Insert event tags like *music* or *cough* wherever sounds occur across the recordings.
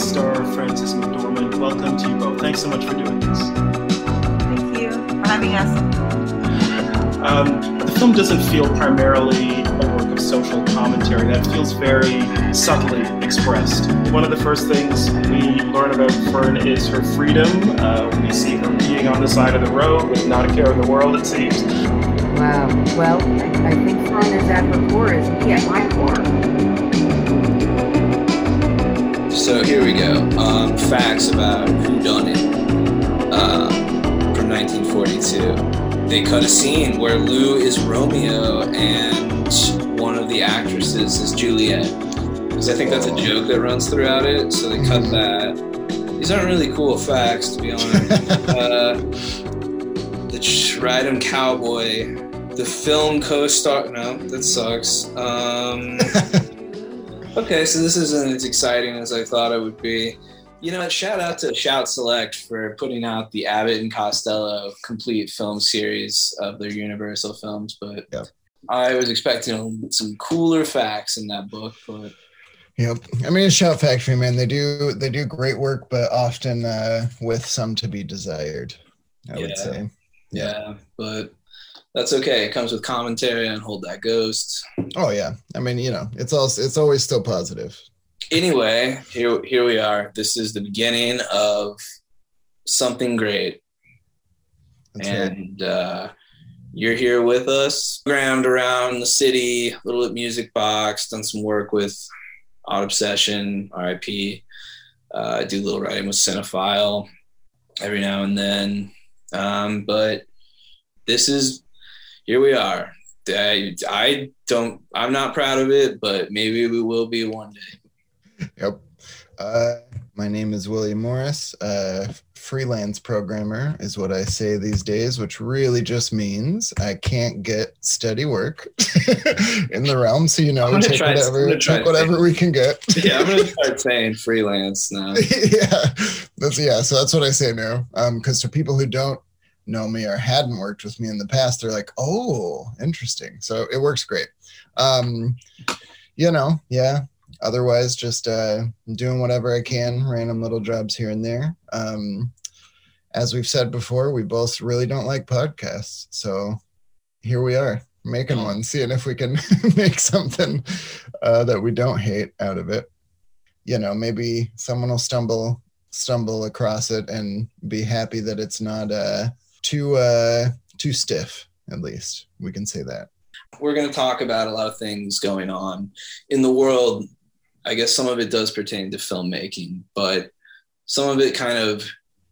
star Frances McDormand. Welcome to you both. Thanks so much for doing this. Thank you for having us. Um, the film doesn't feel primarily a work of social commentary. That feels very subtly expressed. One of the first things we learn about Fern is her freedom. Uh, we see her being on the side of the road with not a care in the world, it seems. Wow. Well, I, I think Fern is at her core, is me at my core. So here we go. Um, facts about Who Done It uh, from 1942. They cut a scene where Lou is Romeo and one of the actresses is Juliet. Because I think that's a joke that runs throughout it. So they cut that. These aren't really cool facts, to be honest. *laughs* uh, the Ride 'Em Cowboy, the film co-star. No, that sucks. Um, *laughs* Okay, so this isn't as exciting as I thought it would be. You know, shout out to Shout Select for putting out the Abbott and Costello complete film series of their Universal films, but Yep. I was expecting some cooler facts in that book, but Yep. I mean, it's Shout Factory, man. They do they do great work, but often uh, with some to be desired. I would Yeah. say. yeah, but that's okay. It comes with commentary on Hold That Ghost. Oh yeah. I mean, you know, it's all it's always still positive. Anyway, here here we are. This is the beginning of something great. That's right. and uh, you're here with us. Grammed around the city, a Little at Music Box, done some work with Odd Obsession, RIP. Uh, I do a little writing with Cine-File every now and then. Um, but this is, here we are. I, I don't, I'm not proud of it, but maybe we will be one day. Yep. Uh, my name is William Morris. Uh, freelance programmer is what I say these days, which really just means I can't get steady work *laughs* in the realm. So you know, take try- whatever, gonna take whatever we can get. *laughs* Yeah, I'm going to start *laughs* saying freelance now. yeah, that's yeah. So that's what I say now. Um, because to people who don't know me or hadn't worked with me in the past, they're like, "Oh, interesting." So it works great. Um, you know, yeah. Otherwise, just uh, doing whatever I can, random little jobs here and there. Um, as we've said before, we both really don't like podcasts, so here we are making one, seeing if we can *laughs* make something uh, that we don't hate out of it you know maybe someone will stumble stumble across it and be happy that it's not uh too uh too stiff at least we can say that we're going to talk about a lot of things going on in the world. I guess some of it does pertain to filmmaking, but some of it kind of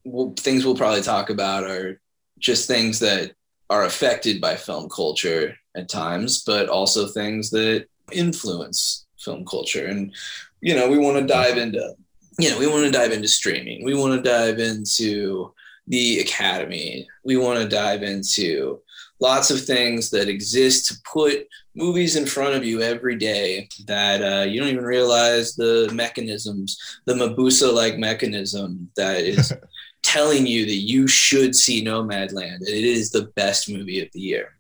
well, things we'll probably talk about are just things that are affected by film culture at times, but also things that influence film culture. And, you know, we want to dive into, you know, we want to dive into streaming. We want to dive into the academy. We want to dive into lots of things that exist to put movies in front of you every day that uh, you don't even realize the mechanisms, the Mabuse like mechanism that is *laughs* telling you that you should see Nomadland and it is the best movie of the year.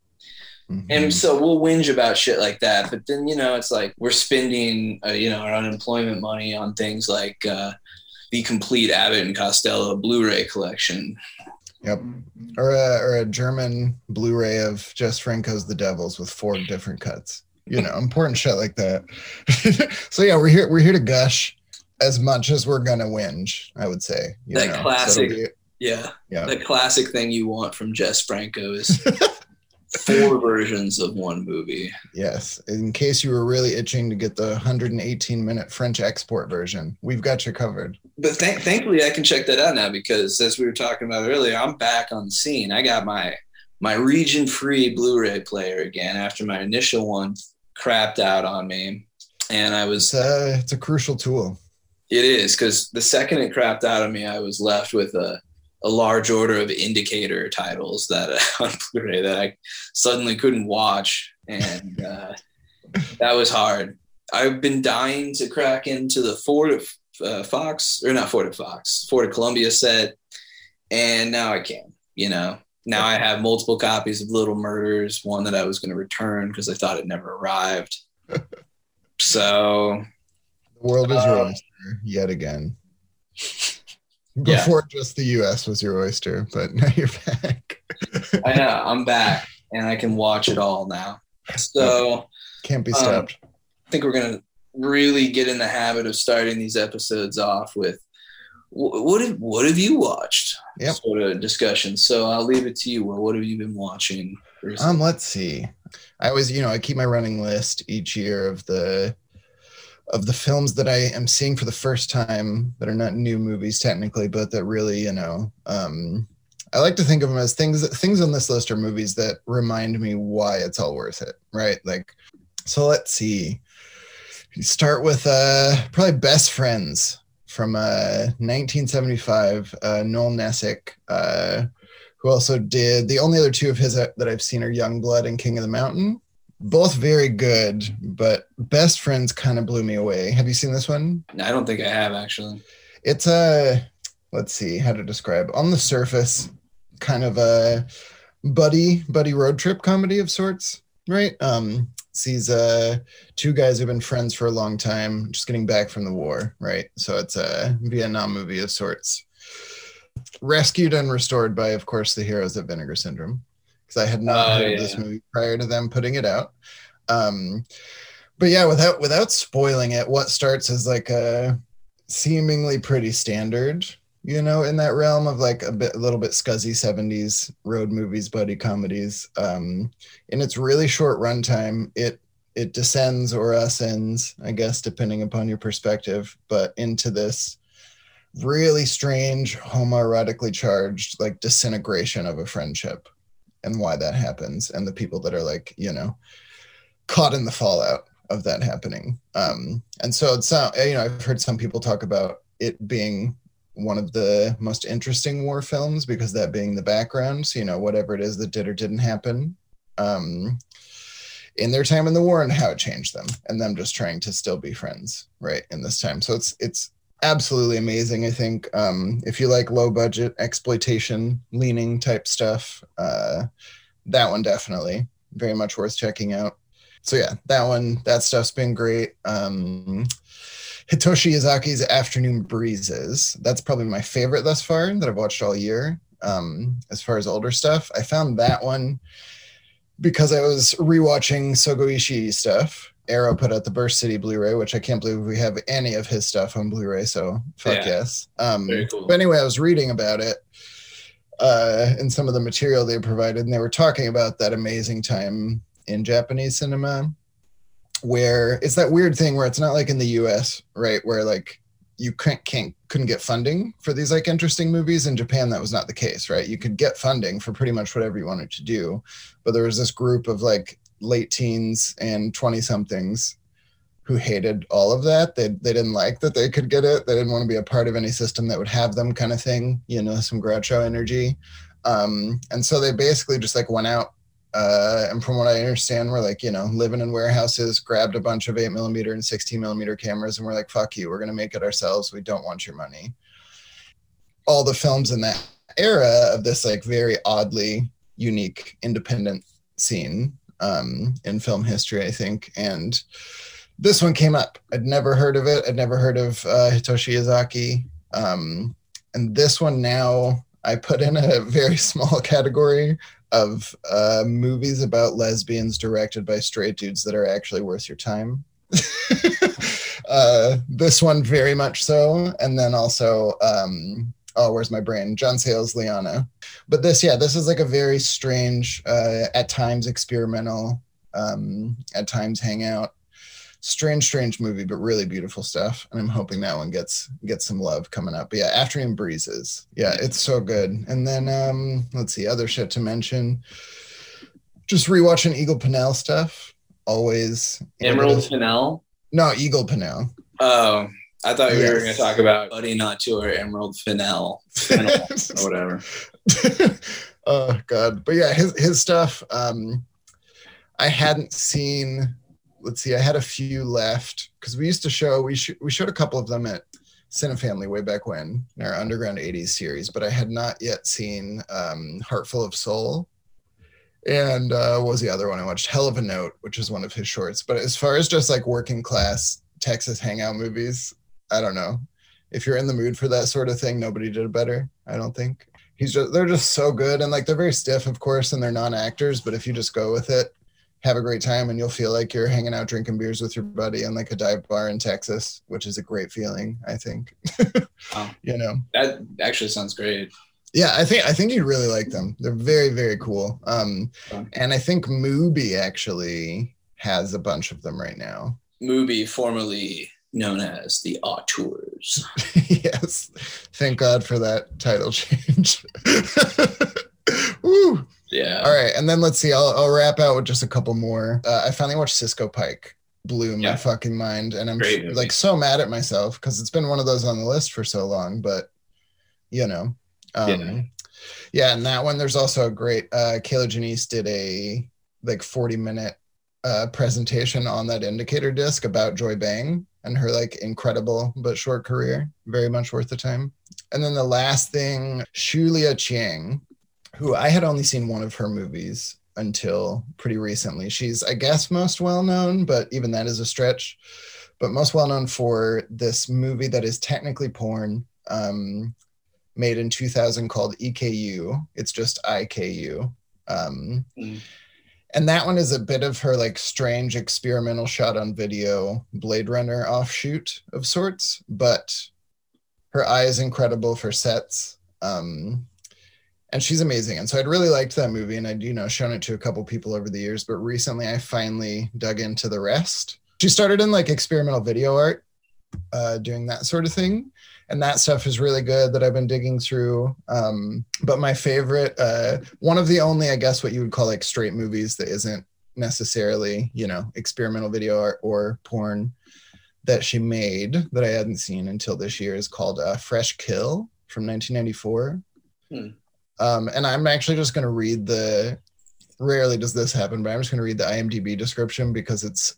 Mhm. And so we'll whinge about shit like that, but then you know it's like we're spending uh, you know our unemployment money on things like uh, the complete Abbott and Costello Blu-ray collection. yep. Or a, or a german blu-ray of Jess franco's the devils with four different cuts. You know important shit like that. *laughs* So yeah we're here we're here to gush as much as we're gonna whinge i would say you That know. Classic- it'll be- Yeah, yeah. The classic thing you want from Jess Franco is *laughs* four versions of one movie. Yes. In case you were really itching to get the 118 minute French export version, we've got you covered. But th- thankfully, I can check that out now because, as we were talking about earlier, I'm back on the scene. I got my my region-free Blu-ray player again after my initial one crapped out on me, and I was It's a, it's a crucial tool. It is because the second it crapped out of me, I was left with a, a large order of indicator titles that *laughs* on Blu-ray that I suddenly couldn't watch, and uh, that was hard. I've been dying to crack into the Ford uh, Fox or not Ford Fox, Ford Columbia set, and now I can. You know, now I have multiple copies of Little Murders, one that I was going to return because I thought it never arrived. *laughs* so The world is Uh, yet again. *laughs* Yeah. Before just the US was your oyster, but now you're back. I know I'm back and I can watch it all now. So Can't be Um, stopped. I think we're gonna really get in the habit of starting these episodes off with what have what have you watched? Yep. Sort of discussion. So I'll leave it to you. Will. What have you been watching? recently? Um, let's see. I always, you know, I keep my running list each year of the of the films that I am seeing for the first time that are not new movies technically, but that really, you know, um, I like to think of them as things. Things on this list are movies that remind me why it's all worth it, right? Like, so let's see. You start with uh, probably Best Friends from uh, 1975. Uh, Noel Nosseck. Uh, who also did the only other two of his that that I've seen are Young Blood and King of the Mountain. Both very good, but Best Friends kind of blew me away. Have you seen this one? I don't think I have actually. It's a let's see how to describe on the surface, kind of a buddy buddy road trip comedy of sorts, right? Um, sees uh two guys who've been friends for a long time, just getting back from the war, right? So it's a Vietnam movie of sorts rescued and restored by, of course, the heroes of Vinegar Syndrome, because I had not Oh, heard of yeah. this movie prior to them putting it out. Um, but yeah, without without spoiling it, what starts as like a seemingly pretty standard, you know, in that realm of like a bit, a little bit scuzzy '70s road movies, buddy comedies. Um, in its really short runtime, it it descends or ascends, I guess, depending upon your perspective, but into this really strange, homoerotically charged, like disintegration of a friendship and why that happens, and the people that are like, you know, caught in the fallout of that happening. Um, and so it's not, you know, I've heard some people talk about it being one of the most interesting war films because that being the background, so, you know, whatever it is that did or didn't happen. Um, in their time in the war and how it changed them and them just trying to still be friends right in this time so it's it's absolutely amazing i think. Um if you like low budget exploitation leaning type stuff uh that one definitely very much worth checking out. So yeah that one that stuff's been great. Um hitoshi yazaki's afternoon breezes. That's probably my favorite thus far that i've watched all year. Um as far as older stuff i found that one because I was rewatching Sogo Ishii stuff. Arrow put out the Burst City Blu-ray, which I can't believe we have any of his stuff on Blu-ray. So fuck Yeah. yes. Um, cool. But anyway, I was reading about it uh, in some of the material they provided, and they were talking about that amazing time in Japanese cinema, where it's that weird thing where it's not like in the U.S. right, where like you can't, can't couldn't get funding for these like interesting movies. In Japan, that was not the case, right? You could get funding for pretty much whatever you wanted to do, but there was this group of like late teens and 20 somethings who hated all of that. They, they didn't like that they could get it. They didn't want to be a part of any system that would have them kind of thing, you know, some Groucho energy. Um, and so they basically just like went out. Uh, and from what I understand, we're like, you know, living in warehouses, grabbed a bunch of eight millimeter and 16 millimeter cameras, and we're like, fuck you, we're going to make it ourselves. We don't want your money. All the films in that era of this like very oddly unique independent scene um, in film history, I think. And this one came up. I'd never heard of it. I'd never heard of uh, Hitoshi Yazaki. Um, and this one now I put in a *laughs* very small *laughs* category of uh, movies about lesbians directed by straight dudes that are actually worth your time. *laughs* uh, this one very much so. And then also, um, oh, where's my brain? John Sayles, Lianna. But this, yeah, this is like a very strange, uh, at times experimental, um, at times hangout. Strange strange movie but really beautiful stuff. And i'm hoping that one gets gets some love coming up. But yeah afternoon breezes. Yeah it's so good. And then um let's see other shit to mention. Just rewatching eagle Pennell stuff. Always. Emerald Fennell. no eagle Pennell. Oh, I thought we were going to talk about Buddy Not To or Emerald Fennell, *laughs* Fennel, or whatever. *laughs* oh god. But yeah his his stuff um i hadn't seen let's see i had a few left because we used to show we sh- we showed a couple of them at Cinefamily way back when in our underground 80s series but i had not yet seen um heartful of soul. And uh what was the other one i watched? Hell of a note which is one of his shorts. But as far as just like working class texas hangout movies i don't know if you're in the mood for that sort of thing, nobody did it better. I don't think he's just they're just so good and like they're very stiff, of course, and they're non-actors. But if you just go with it, have a great time, and you'll feel like you're hanging out drinking beers with your buddy in like a dive bar in Texas, which is a great feeling. I think. *laughs* Wow. you know. That actually sounds great. Yeah, I think I think you'd really like them. They're very very cool. Um, Fun. and I think Mubi actually has a bunch of them right now. Movie formerly known as the Auteurs. *laughs* yes, thank God for that title change. *laughs* Woo. Yeah. All right, and then let's see. I'll, I'll wrap out with just a couple more. Uh, I finally watched Cisco Pike. Blew my Yeah. fucking mind, and I'm Great movie. like so mad at myself because it's been one of those on the list for so long. But you know, um, Yeah. yeah. And that one, there's also a great. Uh, Kayla Janice did a like 40 minute uh, presentation on that indicator disc about Joy Bang and her like incredible but short career. Very much worth the time. And then the last thing, Shu Lea Cheang, who I had only seen one of her movies until pretty recently. She's, I guess, most well known, but even that is a stretch. But most well known for this movie that is technically porn, um, made in 2000 called EKU. It's just IKU. Um, Mm. And that one is a bit of her like strange experimental shot on video Blade Runner offshoot of sorts, but her eye is incredible for sets. Um, and she's amazing. And so I'd really liked that movie and I'd, you know, shown it to a couple people over the years, but recently I finally dug into the rest. She started in like experimental video art, uh, doing that sort of thing. And that stuff is really good that I've been digging through. Um, but my favorite, uh, one of the only, I guess, what you would call like straight movies that isn't necessarily, you know, experimental video art or porn that she made that I hadn't seen until this year is called uh, Fresh Kill from 1994. Hmm. Um, and I'm actually just going to read the. Rarely does this happen, but I'm just going to read the IMDb description because it's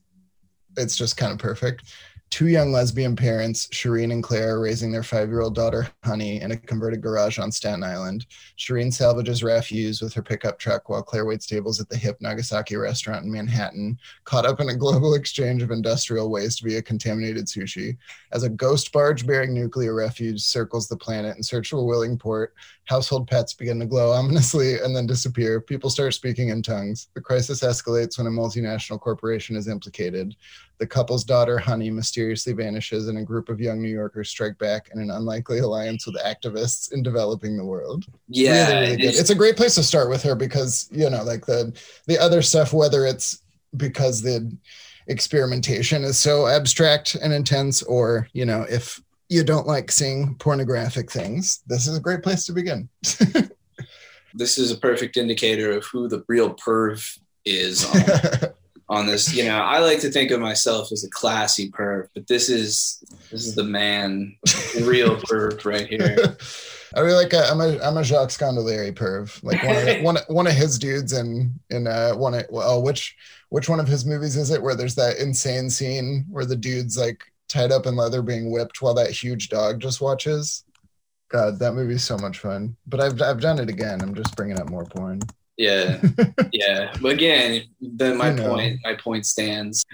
it's just kind of perfect. Two young lesbian parents, Shireen and Claire, are raising their five year old daughter, Honey, in a converted garage on Staten Island. Shireen salvages refuse with her pickup truck while Claire waits tables at the hip Nagasaki restaurant in Manhattan, caught up in a global *laughs* exchange of industrial waste via contaminated sushi. As a ghost barge bearing nuclear refuse circles the planet in search of a willing port, household pets begin to glow ominously and then disappear. People start speaking in tongues. The crisis escalates when a multinational corporation is implicated. The couple's daughter, Honey, mysteriously vanishes, and a group of young New Yorkers strike back in an unlikely alliance with activists in developing the world. Yeah. really, really good. it's- It's a great place to start with her because you know, like the the other stuff, whether it's because the experimentation is so abstract and intense, or you know, if you don't like seeing pornographic things, this is a great place to begin. *laughs* this is a perfect indicator of who the real perv is *laughs* on, this. You know, I like to think of myself as a classy perv, but this is this is the man, the real *laughs* perv right here. *laughs* I mean, like, i I'm a I'm a Jacques Scandelari perv, like one of, *laughs* one one of his dudes in in uh, one of well, which which one of his movies is it where there's that insane scene where the dude's like tied up in leather being whipped while that huge dog just watches. God, that movie's so much fun. But I've I've done it again. I'm just bringing up more porn. Yeah, *laughs* yeah. But again, then my You know. point my point stands.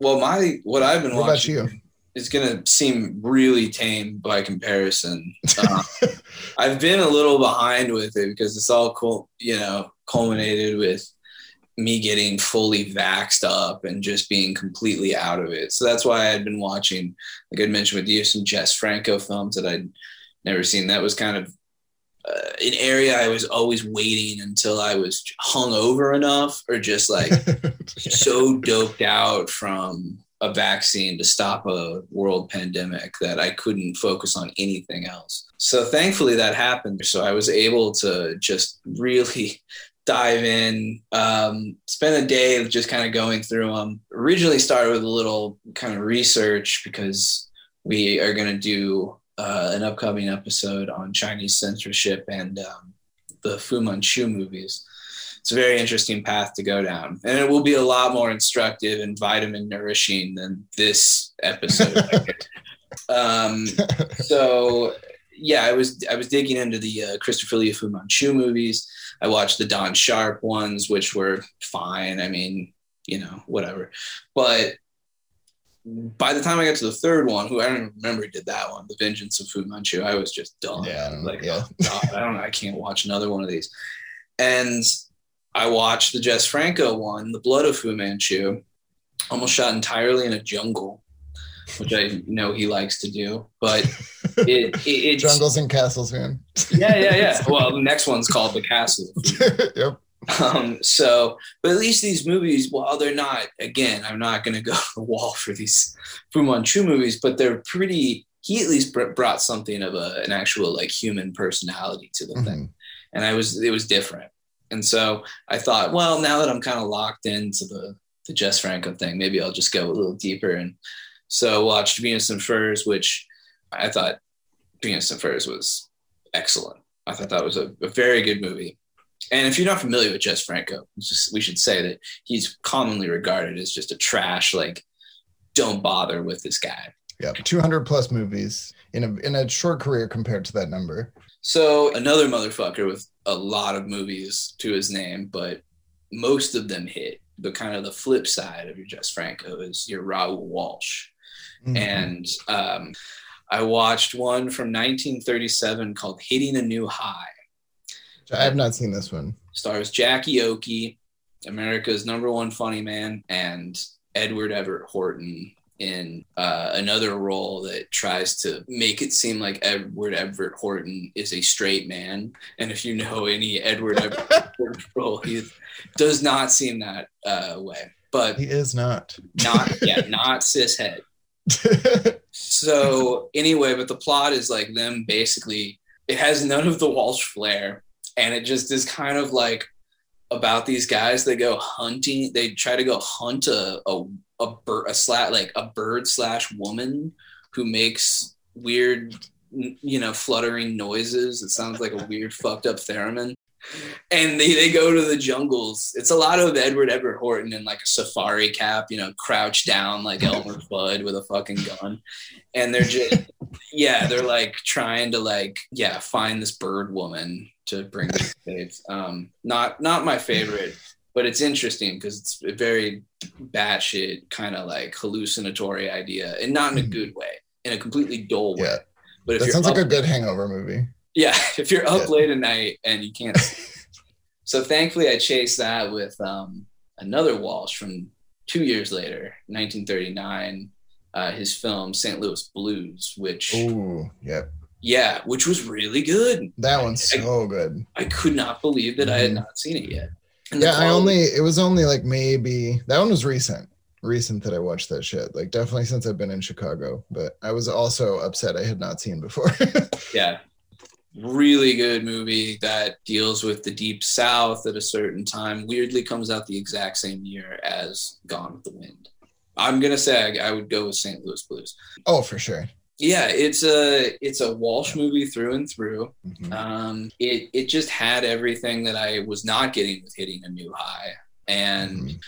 Well, my what I've been What watching is gonna seem really tame by comparison. Uh, *laughs* I've been a little behind with it because it's all cool, you know, culminated with me getting fully vaxxed up and just being completely out of it. So that's why I had been watching, like I'd mentioned with you, some Jess Franco films that I'd never seen. That was kind of uh, an area I was always waiting until I was hung over enough or just like *laughs* so doped out from a vaccine to stop a world pandemic that I couldn't focus on anything else. So thankfully that happened. So I was able to just really *laughs* dive in, um, spend a day of just kind of going through them. Originally started with a little kind of research because we are going to do uh, an upcoming episode on Chinese censorship and um, the Fu Manchu movies. It's a very interesting path to go down and it will be a lot more instructive and vitamin nourishing than this episode. *laughs* Um, so yeah i was i was digging into the uh, christopher lee fu manchu movies. I watched the don sharp ones which were fine. I mean you know whatever. But by the time I got to the third one, who I don't even remember who did that one, The Vengeance of Fu Manchu, I was just done. Yeah, I like, yeah. oh, God, I don't I can't watch another one of these. And I watched the Jess Franco one, The Blood of Fu Manchu, almost shot entirely in a jungle, which I know he likes to do. But *laughs* it, it it's Jungles and castles, man. yeah, yeah, yeah. *laughs* Well, the next one's called The Castle. *laughs* yep. Um, so, but at least these movies, while they're not, again, I'm not going to go *laughs* to the wall for these Fu Manchu movies, but they're pretty. He at least br- brought something of a, an actual like human personality to the thing, Mhm. and I was it was different. And so I thought, well, now that I'm kind of locked into the the Jess Franco thing, maybe I'll just go a little deeper. And so watched Venus in Furs, which I thought Venus in Furs was excellent. I thought that was a, a very good movie. And if you're not familiar with Jess Franco, just, we should say that he's commonly regarded as just a trash, like, don't bother with this guy. Yeah. 200 plus movies in a in a short career compared to that number. So another motherfucker with a lot of movies to his name, but most of them hit. But kind of the flip side of your Jess Franco is your Raoul Walsh. Mhm. And um, I watched one from 1937 called Hitting a New High. I have not seen this one. stars Jackie Oakie, America's number one funny man, and Edward Everett Horton in uh, another role that tries to make it seem like Edward Everett Horton is a straight man. And if you know any Edward Everett *laughs* Horton role, he does not seem that uh, way. But He is not. not *laughs* yeah, not cis head. So *laughs* anyway, but the plot is like them basically. It has none of the Walsh flair, and it just is kind of like about these guys that go hunting. They try to go hunt a a a bird a slat like a bird slash woman who makes weird you know fluttering noises. It sounds like a weird *laughs* fucked up theremin. And they, they go to the jungles. It's a lot of Edward Everett Horton in like a safari cap, you know, crouched down like Elmer *laughs* Fudd with a fucking gun and they're just yeah they're like trying to like yeah find this bird woman to bring to faith *laughs* um not not my favorite but it's interesting because it's a very batshit kind of like hallucinatory idea and not in a good way in a completely dull way Yeah. but if That sounds like a good hangover movie. yeah *laughs* if you're up Yeah. late at night and you can't *laughs* so thankfully i chased that with um another walsh from two years later 1939 uh, his film St. Louis Blues, which Ooh, yep. yeah, which was really good. That one's so good. I could not believe that I had Mhm. not seen it yet. And Yeah, I only it was only like maybe that one was recent. Recent that I watched that shit. Like definitely since I've been in Chicago. But I was also upset I had not seen before. *laughs* yeah, really good movie that deals with the deep south at a certain time. Weirdly, comes out the exact same year as Gone with the Wind. I'm gonna say I, I would go with St. Louis Blues. oh, for sure. Yeah, it's a it's a Walsh movie through and through. Mhm. Um, it it just had everything that I was not getting with hitting a new high, and Mhm.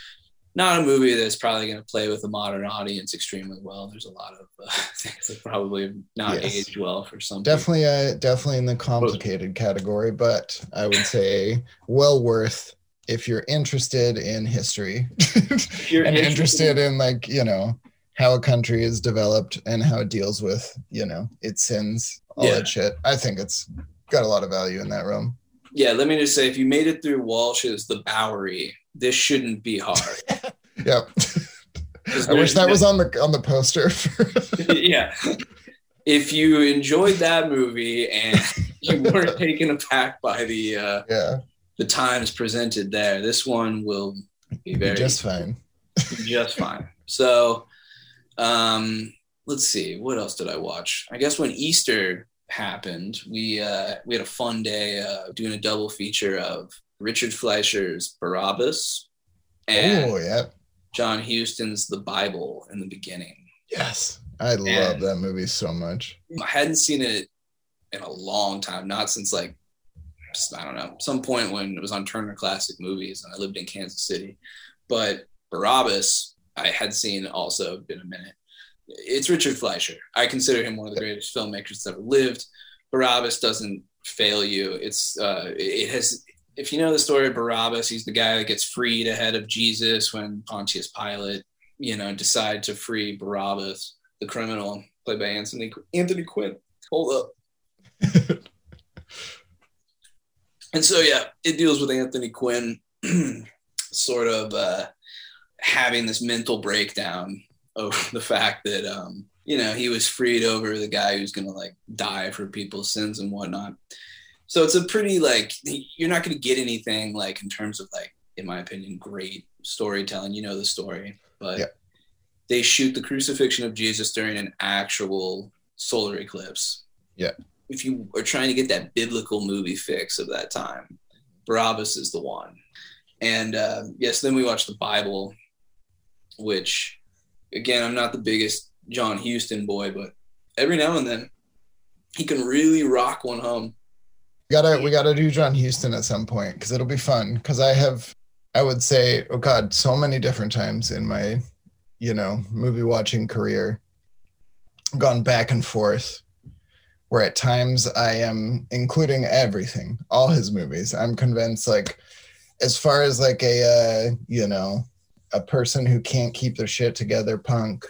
not a movie that's probably going to play with a modern audience extremely well. There's a lot of uh, *laughs* things that probably have not Yes. aged well for some. Definitely uh definitely in the complicated category, but I would say well worth if you're interested in history you're *laughs* and interested- interested in like, you know, how a country is developed and how it deals with, you know, its sins, all Yeah. that shit. I think it's got a lot of value in that realm. Yeah, let me just say, if you made it through Walsh's The Bowery, this shouldn't be hard. *laughs* Yep. *laughs* I wish that was on the on the poster. yeah. If you enjoyed that movie and you weren't taken aback by the uh, yeah, the times presented there, this one will be very just fine. *laughs* just fine. So, um, let's see, what else did I watch? I guess when Easter happened, we uh, we had a fun day uh, doing a double feature of Richard Fleischer's Barabbas and Oh yeah, John Huston's The Bible in the beginning. yes, I love that movie so much. I hadn't seen it in a long time, not since like I don't know, some point when it was on Turner Classic Movies and I lived in Kansas City. But Barabbas, I had seen also been a minute. It's Richard Fleischer. I consider him one of the greatest filmmakers that ever lived. Barabbas doesn't fail you. It's uh, it has. If you know the story of Barabbas, he's the guy that gets freed ahead of Jesus when Pontius Pilate you know, decide to free Barabbas, the criminal, played by Anthony Anthony Quinn. Hold up. *laughs* and so yeah, it deals with Anthony Quinn *clears throat* sort of uh, having this mental breakdown over the fact that um, you know he was freed over the guy who's gonna like die for people's sins and whatnot. So it's a pretty like you're not gonna get anything like in terms of like, in my opinion, great storytelling. You know the story, but Yeah. they shoot the crucifixion of Jesus during an actual solar eclipse. Yeah. If you are trying to get that biblical movie fix of that time, Barabbas is the one. And uh, yes, then we watched the Bible, which again, I'm not the biggest John Huston boy, but every now and then he can really rock one home. gotta we gotta do John Huston at some point because it'll be fun. Because I have, I would say, oh god, so many different times in my, you know, movie watching career, gone back and forth. Where at times I am including everything, all his movies. I'm convinced, like, as far as like a, uh, you know, a person who can't keep their shit together, punk,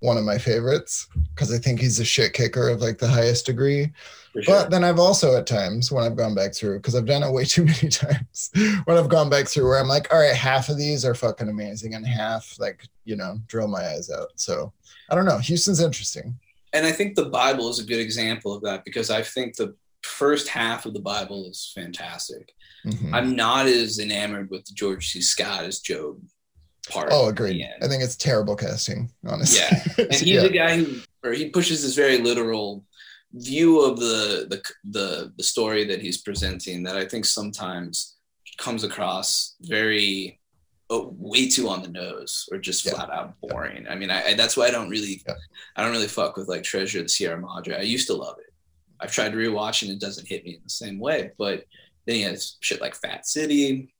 one of my favorites because I think he's a shit kicker of like the highest degree. Sure. But then I've also at times when I've gone back through, because I've done it way too *laughs* many times, when I've gone back through where I'm like, all right, half of these are fucking amazing and half like, you know, drill my eyes out. So I don't know. Huston's interesting. And I think the Bible is a good example of that because I think the first half of the Bible is fantastic. Mhm. I'm not as enamored with the George C. Scott as Job part. Oh, agreed. I think it's terrible casting, honestly. Yeah. *laughs* And he's Yeah. a guy who, or he pushes this very literal view of the, the the the story that he's presenting that I think sometimes comes across very oh, way too on the nose or just Yeah. flat out boring. I mean, I, I that's why I don't really Yeah. I don't really fuck with like Treasure of the Sierra Madre. I used to love it. I've tried to rewatch and it doesn't hit me in the same way. But then he has shit like Fat City.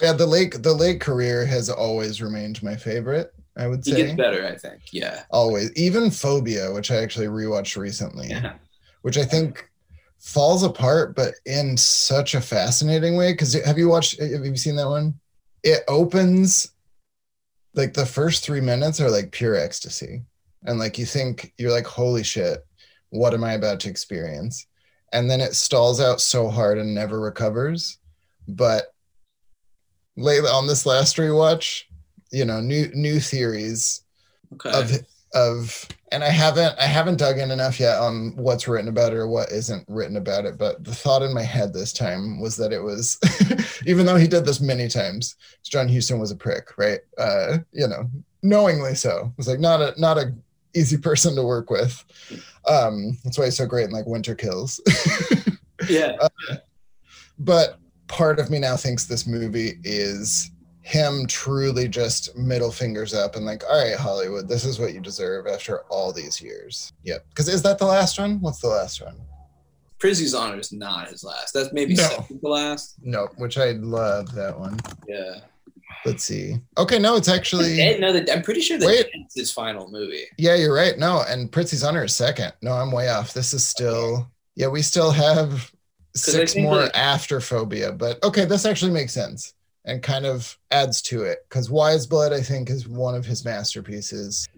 Yeah, the lake the lake career has always remained my favorite, I would He say. gets better, I think. Yeah. Always. Even Phobia, which I actually rewatched recently. Yeah. which I think falls apart, but in such a fascinating way. Because have you watched? Have you seen that one? It opens like the first three minutes are like pure ecstasy, and like you think you're like, holy shit, what am I about to experience? And then it stalls out so hard and never recovers. But lately on this last rewatch, you know, new new theories Okay. of of and I haven't I haven't dug in enough yet on what's written about it or what isn't written about it, but the thought in my head this time was that it was *laughs* even though he did this many times, John Huston was a prick, right? Uh, you know, knowingly so. It was like not a not a easy *laughs* person to work with. Um, that's why he's so great in like Winter Kills. *laughs* yeah. but part of me now thinks this movie is him truly just middle fingers up and like, all right, Hollywood, this is what you deserve after all these years. Yep. Because is that the last one? What's the last one? Prizzi's Honor is not his last. That's maybe No. second to last. No, which I love that one. Yeah. Let's see. Okay, no, it's actually Dead, no, the, I'm pretty sure that Wait. Dead's his final movie. yeah, you're right. No, and Prizzi's Honor is second. No, I'm way off. This is still yeah, we still have six more that- after Phobia, but okay, this actually makes sense and kind of adds to it because Wise Blood, I think, is one of his masterpieces.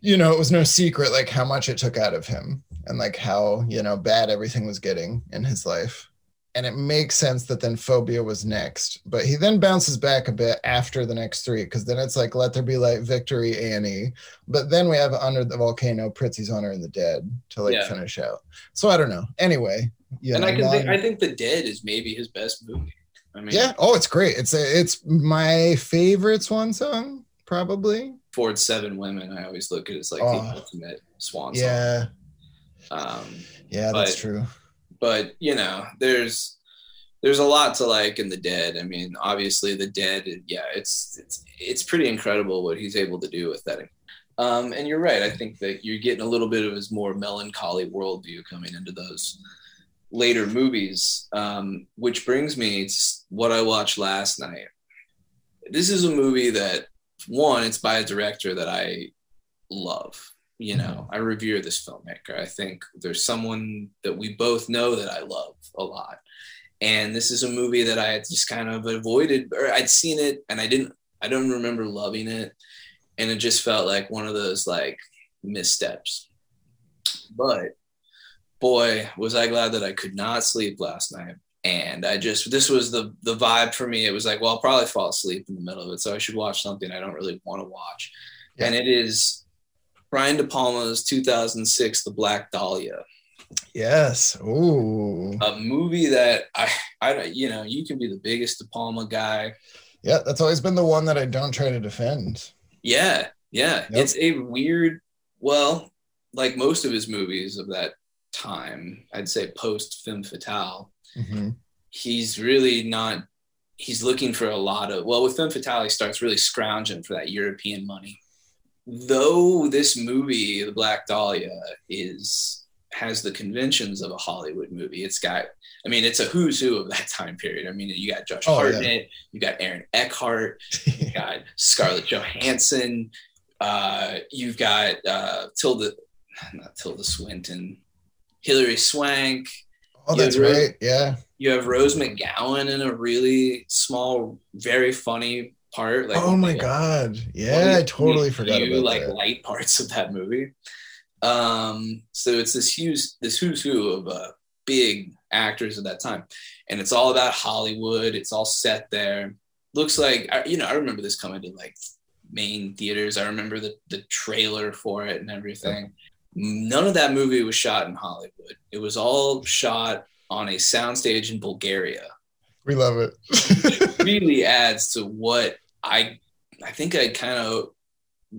You know, it was no secret like how much it took out of him and like how, you know, bad everything was getting in his life. And it makes sense that then Phobia was next, but he then bounces back a bit after the next three because then it's like Let There Be Light, Victory, Annie. But then we have Under the Volcano, Prizzi's Honor, and the Dead to like Yeah. finish out. So I don't know. Anyway, yeah and know, I can think, I think The Dead is maybe his best movie. I mean, yeah. Oh, it's great. It's a, it's my favorite swan song, probably. Ford Seven Women, I always look at it as like Oh. the ultimate swan song. Yeah. Um, Yeah, that's true. but you know, there's there's a lot to like in The Dead. I mean, obviously, The Dead, yeah, it's it's it's pretty incredible what he's able to do with that. Um, and you're right. I think that you're getting a little bit of his more melancholy worldview coming into those later movies. Um, which brings me to what I watched last night. This is a movie that one, it's by a director that I love. You know, I revere this filmmaker. I think there's someone that we both know that I love a lot. And this is a movie that I had just kind of avoided, or I'd seen it and I didn't, I don't remember loving it. and it just felt like one of those like missteps. But boy, was I glad that I could not sleep last night. And I just this was the the vibe for me. It was like, well, I'll probably fall asleep in the middle of it, so I should watch something I don't really want to watch. Yeah. And it is Brian De Palma's 2006 The Black Dahlia, Yes. Ooh. a movie that I I you know, you can be the biggest De Palma guy. Yeah, that's always been the one that I don't try to defend. Yeah, yeah. Yep. It's a weird, well, like most of his movies of that time, I'd say post Femme Fatale, hmm he's really not, he's looking for a lot of, well, with Femme Fatale, he starts really scrounging for that European money. Though this movie, The Black Dahlia, is, has the conventions of a Hollywood movie. It's got, I mean, it's a who's who of that time period. I mean, you got Josh Oh, yeah. Hartnett, you got Aaron Eckhart, you *laughs* got Scarlett Johansson. Uh, you've got uh, Tilda, not Tilda Swinton, Hilary Swank. oh, that's right. Yeah. You have Rose McGowan in a really small, very funny part. Like oh my one god. Yeah, I totally forgot few, about like that. light parts of that movie. Um, so it's this huge, this who's who of uh, big actors at that time, and it's all about Hollywood. It's all set there. Looks like you know. I remember this coming to like main theaters. I remember the the trailer for it and everything. None of that movie was shot in Hollywood. It was all shot on a soundstage in Bulgaria We love it. it *laughs* really adds to what I I think I kind of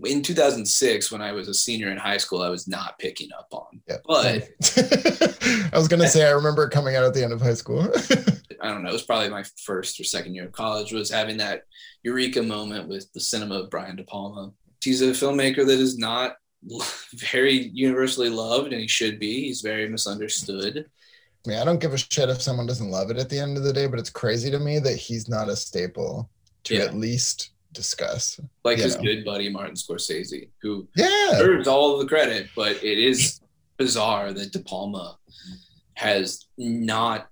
in 2006 when I was a senior in high school I was not picking up on. yeah. But *laughs* I was gonna say I remember coming out at the end of high school. *laughs* I don't know, it was probably my first or second year of college was having that eureka moment with the cinema of Brian De Palma. He's a filmmaker that is not *laughs* very universally loved and he should be. He's very misunderstood. I mean, I don't give a shit if someone doesn't love it at the end of the day, but it's crazy to me that he's not a staple to Yeah. at least discuss. Like his know. good buddy Martin Scorsese, who Yeah. deserves all of the credit, but it is bizarre that De Palma has not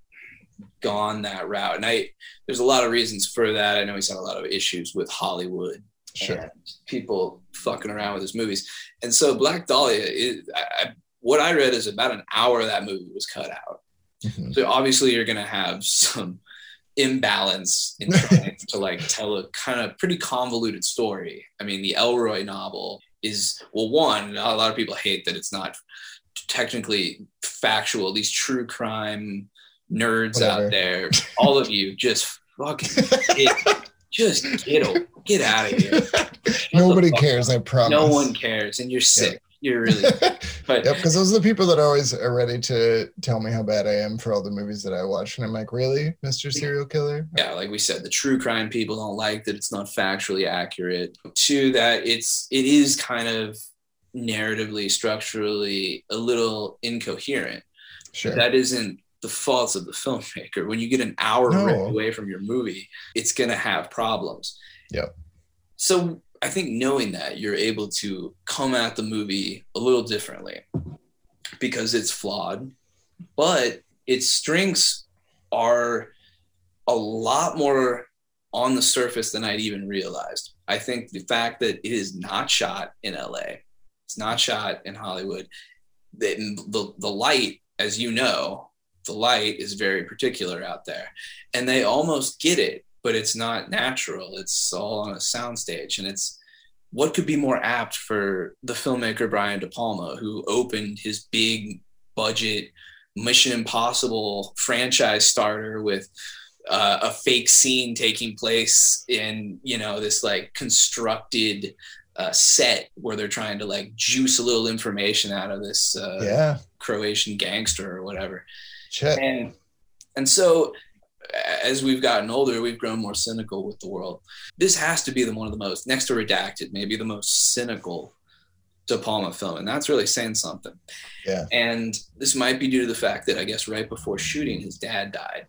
gone that route. And I there's a lot of reasons for that. I know he's had a lot of issues with Hollywood Sure. and people fucking around with his movies. And so Black Dahlia is I, I, what I read is about an hour of that movie was cut out. Mhm. So obviously you're gonna have some imbalance in trying to like *laughs* tell a kind of pretty convoluted story. I mean, the Ellroy novel is well, one, a lot of people hate that it's not technically factual. These true crime nerds Whatever. out there, *laughs* all of you, just fucking just get o- get out of here. *laughs* Nobody cares, up. I promise. No one cares, and you're sick. You're really, *laughs* but Yep, because those are the people that always are ready to tell me how bad I am for all the movies that I watch. And I'm like, really, Mr. Serial Killer? yeah, like we said, the true crime people don't like that it's not factually accurate. Two, that it's it is kind of narratively, structurally a little incoherent. Sure. That isn't the faults of the filmmaker. When you get an hour No. away from your movie, it's gonna have problems. Yeah. So I think knowing that you're able to come at the movie a little differently because it's flawed, but its strengths are a lot more on the surface than I'd even realized. I think the fact that it is not shot in LA, it's not shot in Hollywood, the, the, the light, as you know, the light is very particular out there. And they almost get it, but it's not natural. It's all on a soundstage. And it's what could be more apt for the filmmaker Brian De Palma, who opened his big budget Mission Impossible franchise starter with uh, a fake scene taking place in you know this like constructed uh, set where they're trying to like juice a little information out of this uh, yeah. Croatian gangster or whatever. Shit. And and so as we've gotten older, we've grown more cynical with the world. This has to be the one of the most next to redacted, maybe the most cynical De Palma film, and that's really saying something. Yeah. And this might be due to the fact that I guess right before shooting, his dad died.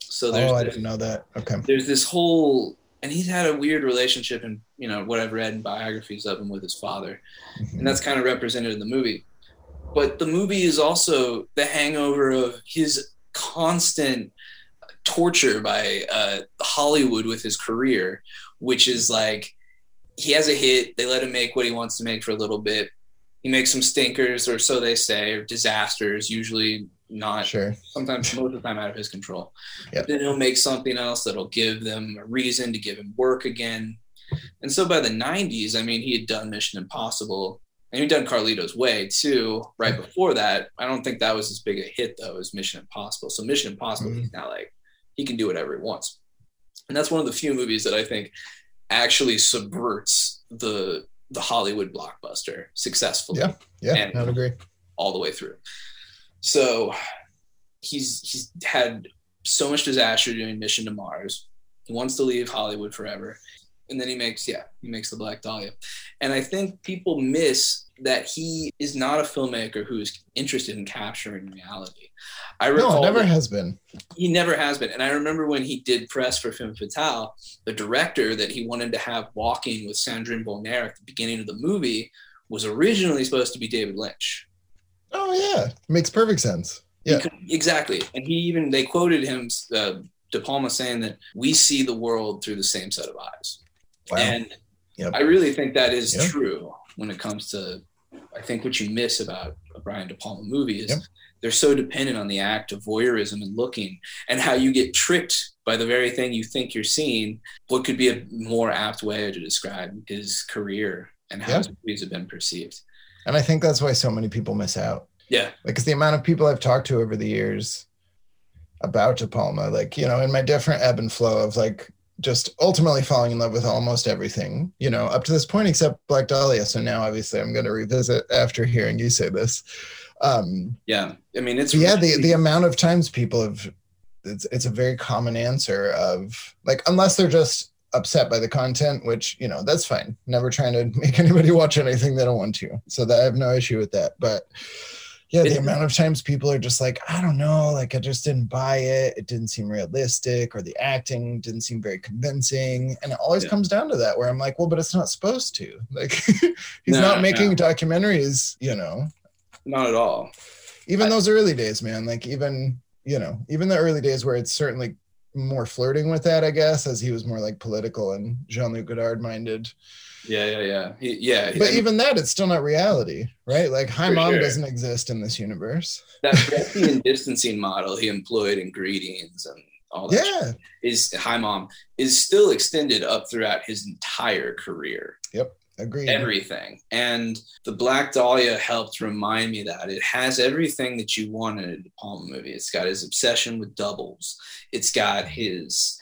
So there's Oh, I this- didn't know that. Okay. there's this whole and he's had a weird relationship and you know what i've read in biographies of him with his father Mhm. and that's kind of represented in the movie but the movie is also the hangover of his constant torture by uh, hollywood with his career which is like he has a hit. They let him make what he wants to make for a little bit. He makes some stinkers, or so they say, or disasters. Usually not. Sure. Sometimes most of the time out of his control. Yep. Then he'll make something else that'll give them a reason to give him work again. And so by the 90s, I mean, he had done Mission Impossible and he'd done Carlito's Way too. Right before that, I don't think that was as big a hit though as Mission Impossible. So Mission Impossible, Mhm. he's now like he can do whatever he wants, and that's one of the few movies that I think actually subverts the the Hollywood blockbuster successfully Yeah. Yeah, I would agree. all the way through. So he's he's had so much disaster doing Mission to Mars. He wants to leave Hollywood forever. And then he makes, yeah, he makes the Black Dahlia. And I think people miss that he is not a filmmaker who is interested in capturing reality. I No, recall it never has been. he never has been. And I remember when he did press for Femme Fatale, the director that he wanted to have walking with Sandrine Bonnaire at the beginning of the movie was originally supposed to be David Lynch. Oh yeah, makes perfect sense. Yeah. could- exactly. And he even they quoted him, uh, De Palma, saying that we see the world through the same set of eyes. Wow. And Yep. I really think that is Yep. true when it comes to. I think what you miss about a Brian De Palma movie is they're so dependent on the act of voyeurism and looking, and how you get tricked by the very thing you think you're seeing. What could be a more apt way to describe his career and how his movies have been perceived? and I think that's why so many people miss out. Yeah, because the amount of people I've talked to over the years about De Palma, like, you know, in my different ebb and flow of like just ultimately falling in love with almost everything, you know, up to this point, except Black Dahlia. So now obviously I'm going to revisit after hearing you say this. Um, yeah. I mean, it's yeah, the, the amount of times people have, it's, it's a very common answer of like, unless they're just upset by the content, which, you know, that's fine. Never trying to *laughs* make anybody watch anything they don't want to. So that I have no issue with that. But yeah, the amount of times people are just like, I don't know, like I just didn't buy it. It didn't seem realistic, or the acting didn't seem very convincing. And it always Yeah. comes down to that, where I'm like, well, but it's not supposed to. *laughs* Like, he's No, not making no. documentaries, you know. not at all. Even I- those early days, man. Like even you know, even the early days where it's certainly more flirting with that, I guess, as he was more like political and Jean Luc Godard minded. Yeah, yeah, yeah. He, yeah. But I mean, even that, it's still not reality, right? Like Hi Mom sure. doesn't exist in this universe. that Brechtian distancing model he employed in greetings and all that Yeah, is hi mom is still extended up throughout his entire career agreed. everything. And the black dahlia helped remind me that it has everything that you want in a De Palma movie. It's got his obsession with doubles. It's got his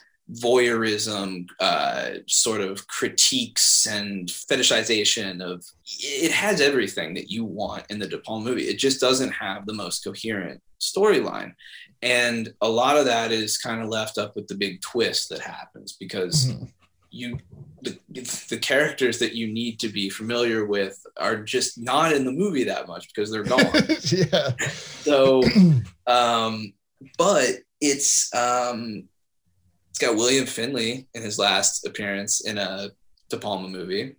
voyeurism uh, sort of critiques and fetishization of it has everything that you want in the De Palma movie. It just doesn't have the most coherent storyline. And a lot of that is kind of left up with the big twist that happens because Mhm. you the, the characters that you need to be familiar with are just not in the movie that much because they're gone *laughs* yeah. so um but it's um it's got william finley in his last appearance in a De Palma movie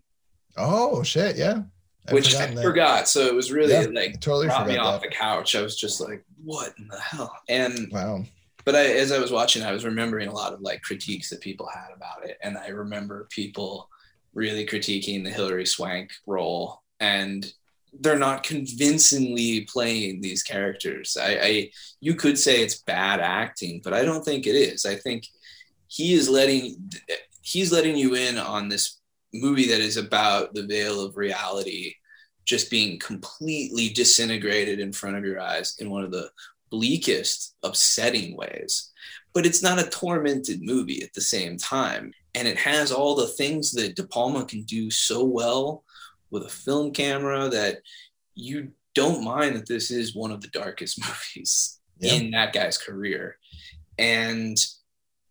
Oh shit, yeah. I've which i that. forgot so it was really Yeah, like Totally brought me off that. the couch i was just like what in the hell and Wow. But I, as I was watching, I was remembering a lot of like critiques that people had about it, and I remember people really critiquing the Hilary Swank role, and they're not convincingly playing these characters. I, I you could say it's bad acting, but I don't think it is. I think he is letting he's letting you in on this movie that is about the veil of reality just being completely disintegrated in front of your eyes in one of the bleakest, upsetting ways. But it's not a tormented movie at the same time. And it has all the things that De Palma can do so well with a film camera that you don't mind that this is one of the darkest *laughs* movies Yeah. in that guy's career. And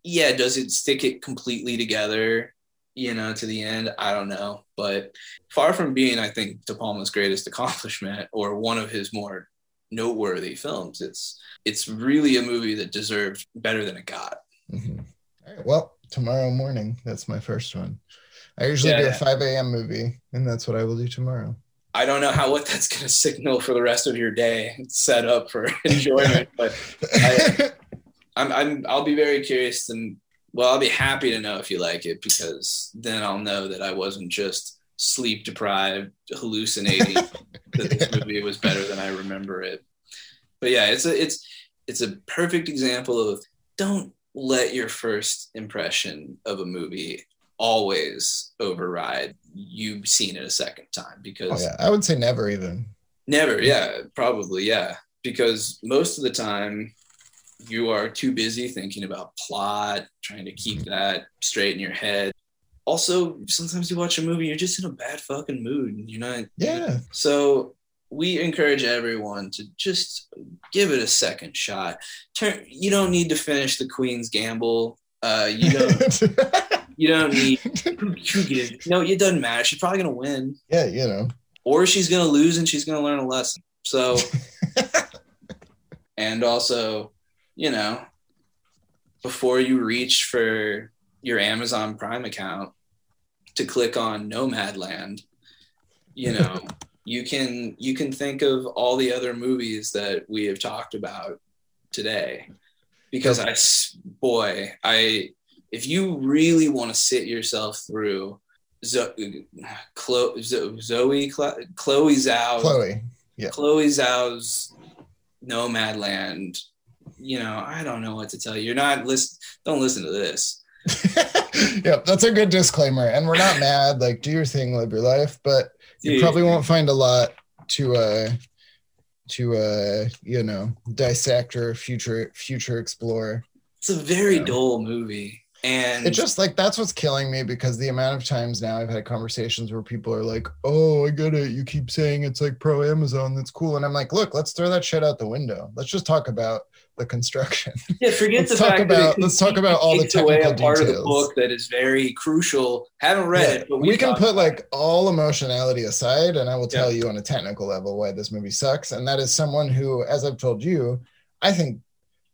yeah, does it stick it completely together, you know, to the end? I don't know. But far from being, I think, De Palma's greatest accomplishment or one of his more noteworthy films, it's it's really a movie that deserved better than it got. Mhm. All right. Well, tomorrow morning, that's my first one. I usually Yeah, do a 5 a.m. movie, and that's what I will do tomorrow. I don't know how what that's going to signal for the rest of your day. It's set up for *laughs* enjoyment, but I, I'm, I'm I'll be very curious to Well, I'll be happy to know if you like it because then I'll know that I wasn't just sleep deprived, hallucinating *laughs* that this movie was better than I remember it. But yeah, it's a it's it's a perfect example of don't let your first impression of a movie always override you've seen it a second time Oh, because yeah. I would say never even. Never, yeah, probably, yeah. Because most of the time you are too busy thinking about plot, trying to keep mm-hmm. that straight in your head. Also, sometimes you watch a movie, you're just in a bad fucking mood. and You're not. Yeah. So we encourage everyone to just give it a second shot. Turn. You don't need to finish the Queen's Gamble. Uh, you *laughs* don't. you don't need. Who, who gives? No, it doesn't matter. She's probably gonna win yeah, you know. or she's going to lose and she's going to learn a lesson. So, *laughs* and also, you know, before you reach for your Amazon Prime account to click on Nomadland, you know, *laughs* you can you can think of all the other movies that we have talked about today because I boy, I if you really want to sit yourself through Zo- Chloe, Zo- Zoe, Chloe, Chloe Zhao, Chloe. yeah. Chloe Zhao's Nomadland. You know, I don't know what to tell you. You're not listen. Don't listen to this. *laughs* yep, that's a good disclaimer. And we're not mad. Like, do your thing, live your life. But you probably won't find a lot to uh to uh you know dissect or future future explore. It's a very dull movie, and It just like that's what's killing me because the amount of times now I've had conversations where people are like, "Oh, I get it. You keep saying it's like pro Amazon. That's cool." And I'm like, "Look, let's throw that shit out the window. Let's just talk about the construction." yeah, forget let's the talk fact about- that let's talk about all the takes away a technical part of the details. book that is very crucial. Haven't read Yeah, it, but we can put like all emotionality aside, and I will tell Yeah. you on a technical level why this movie sucks. And that is someone who, as I've told you, I think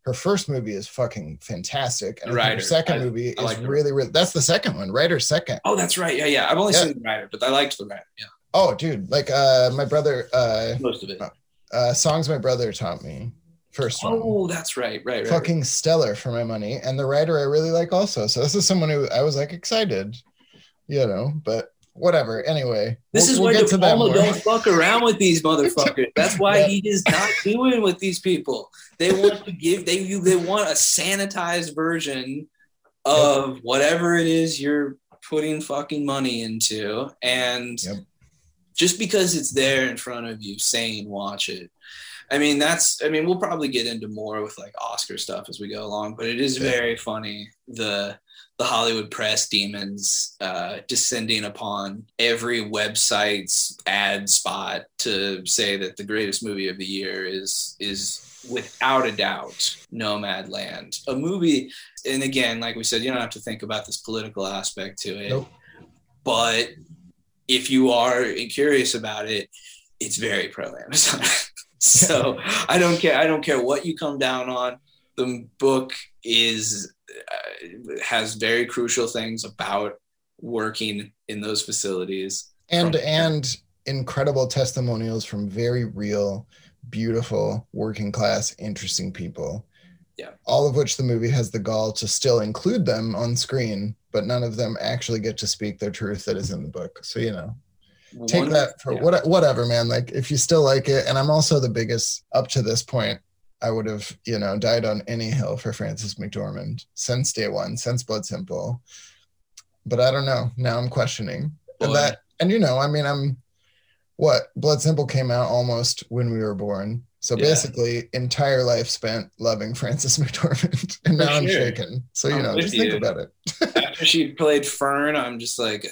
her first movie is fucking fantastic, and her second I- movie I is really, really. That's the second one, Rider second. Oh, that's right. Yeah, yeah. I've only Yeah. seen the Rider, but I liked the Rider. Yeah, Oh, dude, like uh, my brother, uh, most of it. uh, songs my brother taught me. First one. Oh, that's right. Right. Right. fucking stellar for my money. And the Rider I really like also. So this is someone who I was like excited, you know, but whatever. Anyway, This we'll- is we'll why get De Palma don't fuck around with these motherfuckers. *laughs* That's why Yeah. he is not doing with these people. They want to give they you they want a sanitized version of whatever it is you're putting fucking money into, and Yep. just because it's there in front of you, saying watch it. I mean, that's. I mean, we'll probably get into more with like Oscar stuff as we go along, but it is Yeah. very funny the the Hollywood press demons uh, descending upon every website's ad spot to say that the greatest movie of the year is is without a doubt Nomadland, a movie. And again, like we said, you don't have to think about this political aspect to it, Nope. but if you are curious about it, it's very pro Amazon. *laughs* *laughs* so I don't care. I don't care what you come down on. The book is uh, has very crucial things about working in those facilities. and from- and incredible testimonials from very real, beautiful, working class, interesting people. Yeah. All of which the movie has the gall to still include them on screen, but none of them actually get to speak their truth that is in the book. So you know. Take One- that for yeah. what whatever man. Like if you still like it and i'm also the biggest up to this point i would have you know died on any hill for Frances McDormand since day one since blood simple. But i don't know. Now i'm questioning. And that and you know i mean i'm what? Blood simple came out almost when we were born. So Yeah. basically entire life spent loving *laughs* Frances McDormand. And now i'm sure. shaken. So you I'm know just think about it. *laughs* After she played Fern, I'm just like,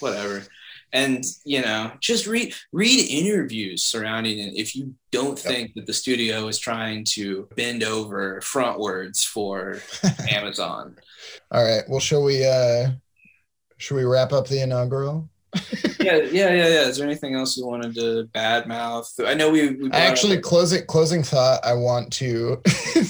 whatever. And you know, just read read interviews surrounding it. If you don't Yep. think that the studio is trying to bend over frontwards for *laughs* Amazon, all right well shall we uh should we wrap up the inaugural *laughs* yeah, yeah, yeah, yeah. Is there anything else you wanted to badmouth? I know we, we actually closing closing thought i want to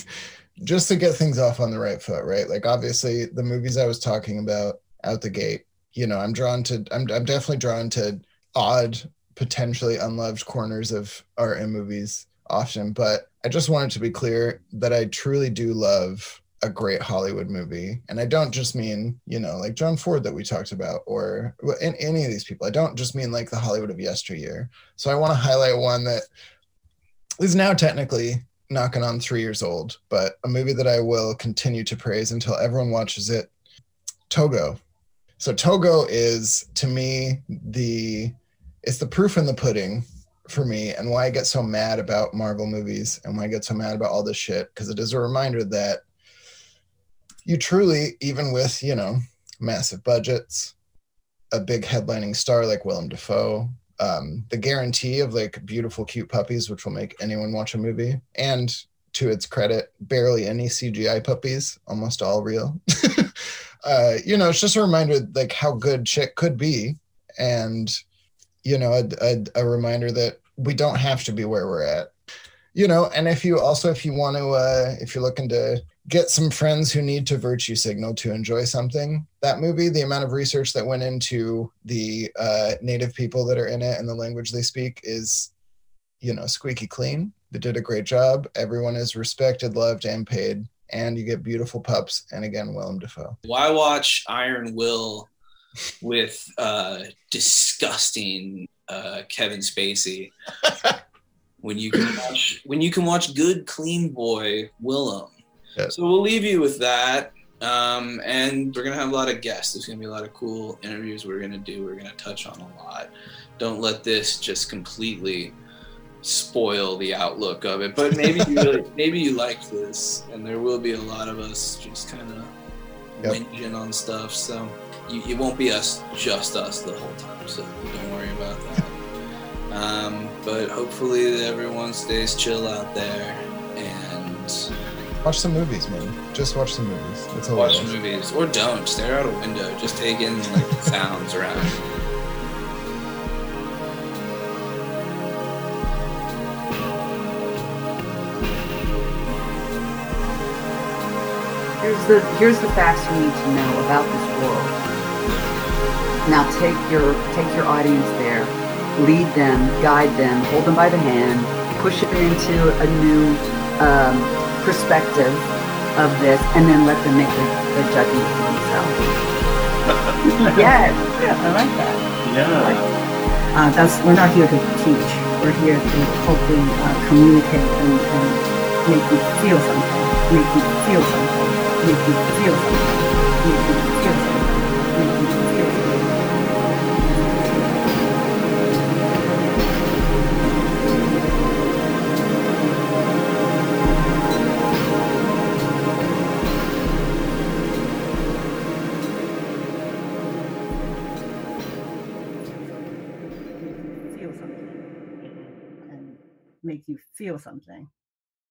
*laughs* just to get things off on the right foot right like obviously the movies i was talking about out the gate you know i'm drawn to i'm, I'm definitely drawn to odd potentially unloved corners of art and movies often but i just wanted to be clear that i truly do love a great Hollywood movie, and I don't just mean, you know, like John Ford that we talked about, or in, any of these people. I don't just mean like the Hollywood of yesteryear. So I want to highlight one that is now technically knocking on three years old, but a movie that I will continue to praise until everyone watches it Togo. So Togo is to me the it's the proof in the pudding for me and why I get so mad about Marvel movies and why I get so mad about all this shit because it is a reminder that you truly even with, you know, massive budgets, a big headlining star like Willem Dafoe, um, the guarantee of like beautiful, cute puppies, which will make anyone watch a movie. And to its credit, barely any CGI puppies, almost all real. *laughs* uh, you know, it's just a reminder like how good shit could be, and you know, a, a, a reminder that we don't have to be where we're at. You know, and if you also if you want to uh, if you're looking to get some friends who need to virtue signal to enjoy something. That movie, the amount of research that went into the uh, native people that are in it and the language they speak is, you know, squeaky clean. They did a great job. Everyone is respected, loved, and paid. And you get beautiful pups. And again, Willem Dafoe. Why watch Iron Will with uh, disgusting uh, Kevin Spacey *laughs* when you can watch when you can watch good, clean boy Willem? Yeah. So we'll leave you with that. Um, and we're gonna have a lot of guests. There's gonna be a lot of cool interviews we're gonna do. We're gonna touch on a lot. Don't let this just completely spoil the outlook of it. But maybe you really, *laughs* maybe you like this, and there will be a lot of us just kind of Yep. whinging on stuff. So you, it won't be us, just us, the whole time. So don't worry about that. Um, but hopefully everyone stays chill out there and Watch some movies, man. Just watch some movies. That's all. watch movies or don't stare out a window just take in like the sounds around the here's the facts you need to know about this world. Now take your take your audience there, lead them, guide them, hold them by the hand, push them into a new um, perspective of this, and then let them make the, the judgment for themselves. *laughs* yes, I like that. Yeah. Uh, that's we're not here to teach. We're here to hopefully uh, communicate and, and make you feel something. Make you feel something. Feel something. Feel something. Feel something. Feel something. Make you feel something.